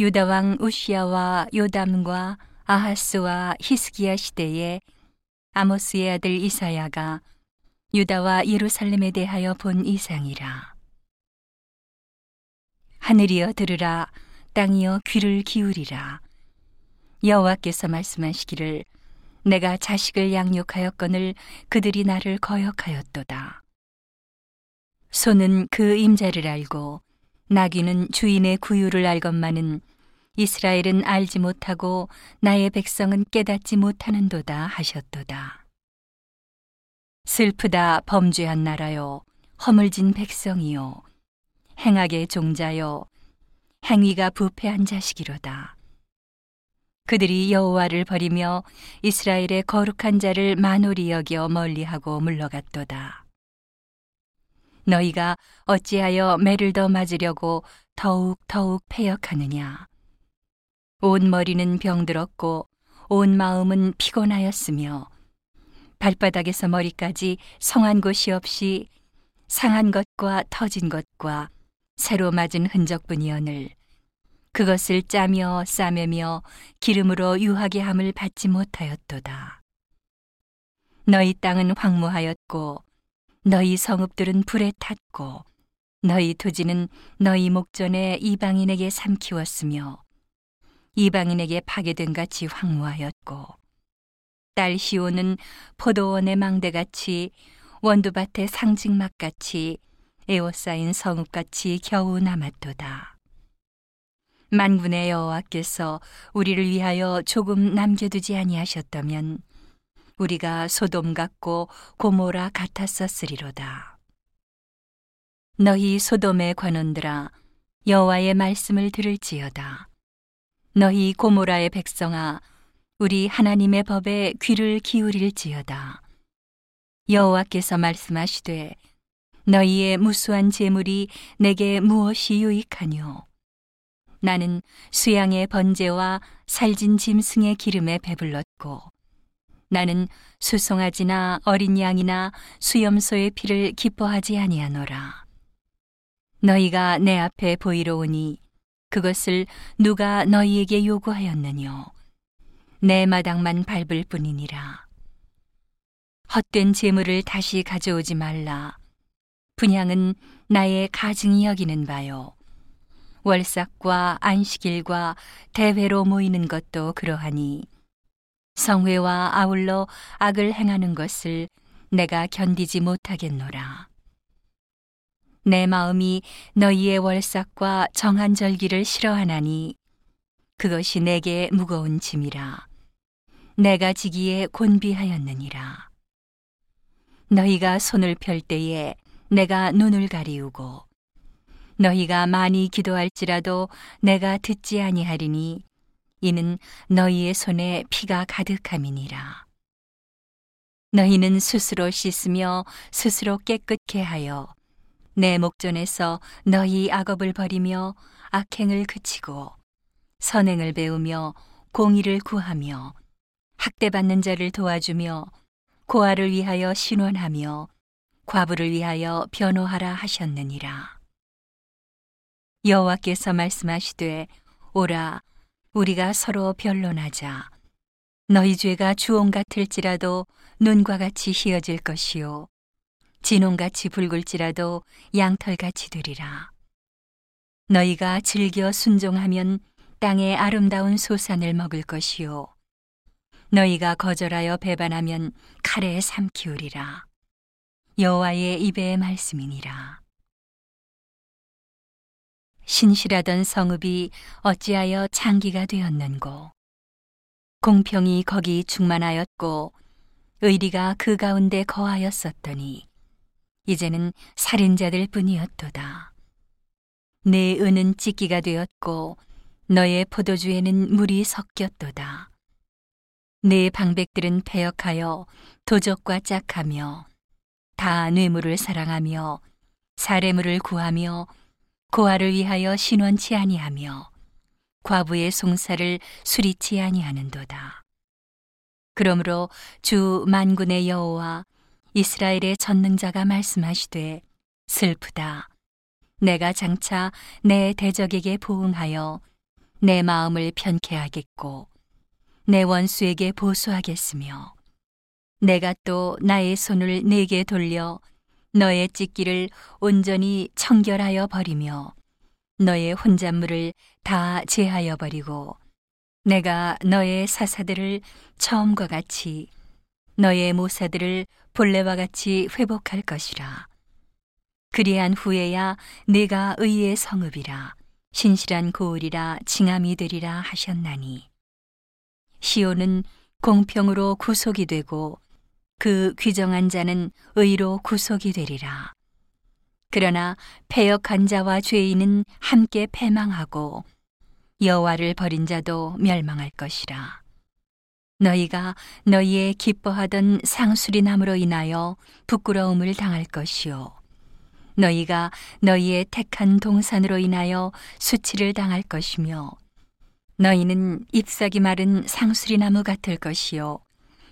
유다 왕 우시아와 요담과 아하스와 히스기야 시대에 아모스의 아들 이사야가 유다와 예루살렘에 대하여 본 이상이라. 하늘이여 들으라 땅이여 귀를 기울이라 여호와께서 말씀하시기를 내가 자식을 양육하였거늘 그들이 나를 거역하였도다. 소는 그 임자를 알고 나귀는 주인의 구유를 알건만은 이스라엘은 알지 못하고 나의 백성은 깨닫지 못하는도다 하셨도다. 슬프다 범죄한 나라요 허물진 백성이요 행악의 종자요 행위가 부패한 자식이로다. 그들이 여호와를 버리며 이스라엘의 거룩한 자를 만홀히 여겨 멀리하고 물러갔도다. 너희가 어찌하여 매를 더 맞으려고 더욱 더욱 패역하느냐? 온 머리는 병들었고 온 마음은 피곤하였으며 발바닥에서 머리까지 성한 곳이 없이 상한 것과 터진 것과 새로 맞은 흔적뿐이오늘 그것을 짜며 싸매며 기름으로 유하게 함을 받지 못하였도다. 너희 땅은 황무하였고 너희 성읍들은 불에 탔고 너희 토지는 너희 목전에 이방인에게 삼키웠으며 이방인에게 파괴된 같이 황무하였고 딸 시오는 포도원의 망대같이 원두밭의 상징막같이 에워싸인 성읍같이 겨우 남았도다. 만군의 여호와께서 우리를 위하여 조금 남겨두지 아니하셨다면 우리가 소돔 같고 고모라 같았었으리로다. 너희 소돔의 관원들아 여호와의 말씀을 들을지어다. 너희 고모라의 백성아 우리 하나님의 법에 귀를 기울일지어다. 여호와께서 말씀하시되 너희의 무수한 재물이 내게 무엇이 유익하뇨? 나는 수양의 번제와 살진 짐승의 기름에 배불렀고 나는 수송아지나 어린 양이나 수염소의 피를 기뻐하지 아니하노라. 너희가 내 앞에 보이러 오니 그것을 누가 너희에게 요구하였느뇨? 내 마당만 밟을 뿐이니라. 헛된 재물을 다시 가져오지 말라. 분양은 나의 가증이 여기는 바요. 월삭과 안식일과 대회로 모이는 것도 그러하니 성회와 아울러 악을 행하는 것을 내가 견디지 못하겠노라. 내 마음이 너희의 월삭과 정한 절기를 싫어하나니 그것이 내게 무거운 짐이라. 내가 지기에 곤비하였느니라. 너희가 손을 펼 때에 내가 눈을 가리우고 너희가 많이 기도할지라도 내가 듣지 아니하리니 이는 너희의 손에 피가 가득함이니라. 너희는 스스로 씻으며 스스로 깨끗게 하여 내 목전에서 너희 악업을 버리며 악행을 그치고 선행을 배우며 공의를 구하며 학대받는 자를 도와주며 고아를 위하여 신원하며 과부를 위하여 변호하라 하셨느니라. 여호와께서 말씀하시되 오라 우리가 서로 변론하자 너희 죄가 주홍 같을지라도 눈과 같이 희어질 것이요 진홍같이 붉을지라도 양털같이 되리라. 너희가 즐겨 순종하면 땅의 아름다운 소산을 먹을 것이요. 너희가 거절하여 배반하면 칼에 삼키우리라. 여호와의 입의 말씀이니라. 신실하던 성읍이 어찌하여 장기가 되었는고? 공평이 거기 충만하였고 의리가 그 가운데 거하였었더니 이제는 살인자들 뿐이었도다. 내 은은 찢기가 되었고 너의 포도주에는 물이 섞였도다. 내 방백들은 패역하여 도적과 짝하며 다 뇌물을 사랑하며 사례물을 구하며 고아를 위하여 신원치 아니하며 과부의 송사를 수리치 아니하는도다. 그러므로 주 만군의 여호와 이스라엘의 전능자가 말씀하시되 슬프다. 내가 장차 내 대적에게 보응하여 내 마음을 편케 하겠고 내 원수에게 보수하겠으며 내가 또 나의 손을 내게 돌려 너의 찢기를 온전히 청결하여 버리며 너의 혼잣물을 다 제하여 버리고 내가 너의 사사들을 처음과 같이 너의 모사들을 본래와 같이 회복할 것이라. 그리한 후에야 내가 의의 성읍이라 신실한 고을이라 칭함이 되리라 하셨나니 시온은 공평으로 구속이 되고 그 귀정한 자는 의로 구속이 되리라. 그러나 패역한 자와 죄인은 함께 패망하고 여호와를 버린 자도 멸망할 것이라. 너희가 너희의 기뻐하던 상수리 나무로 인하여 부끄러움을 당할 것이요. 너희가 너희의 택한 동산으로 인하여 수치를 당할 것이며 너희는 잎사귀 마른 상수리 나무 같을 것이요.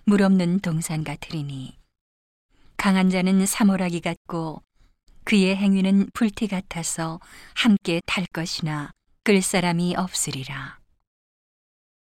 물 없는 동산 같으리니 강한 자는 사모라기 같고 그의 행위는 불티 같아서 함께 탈 것이나 끌 사람이 없으리라.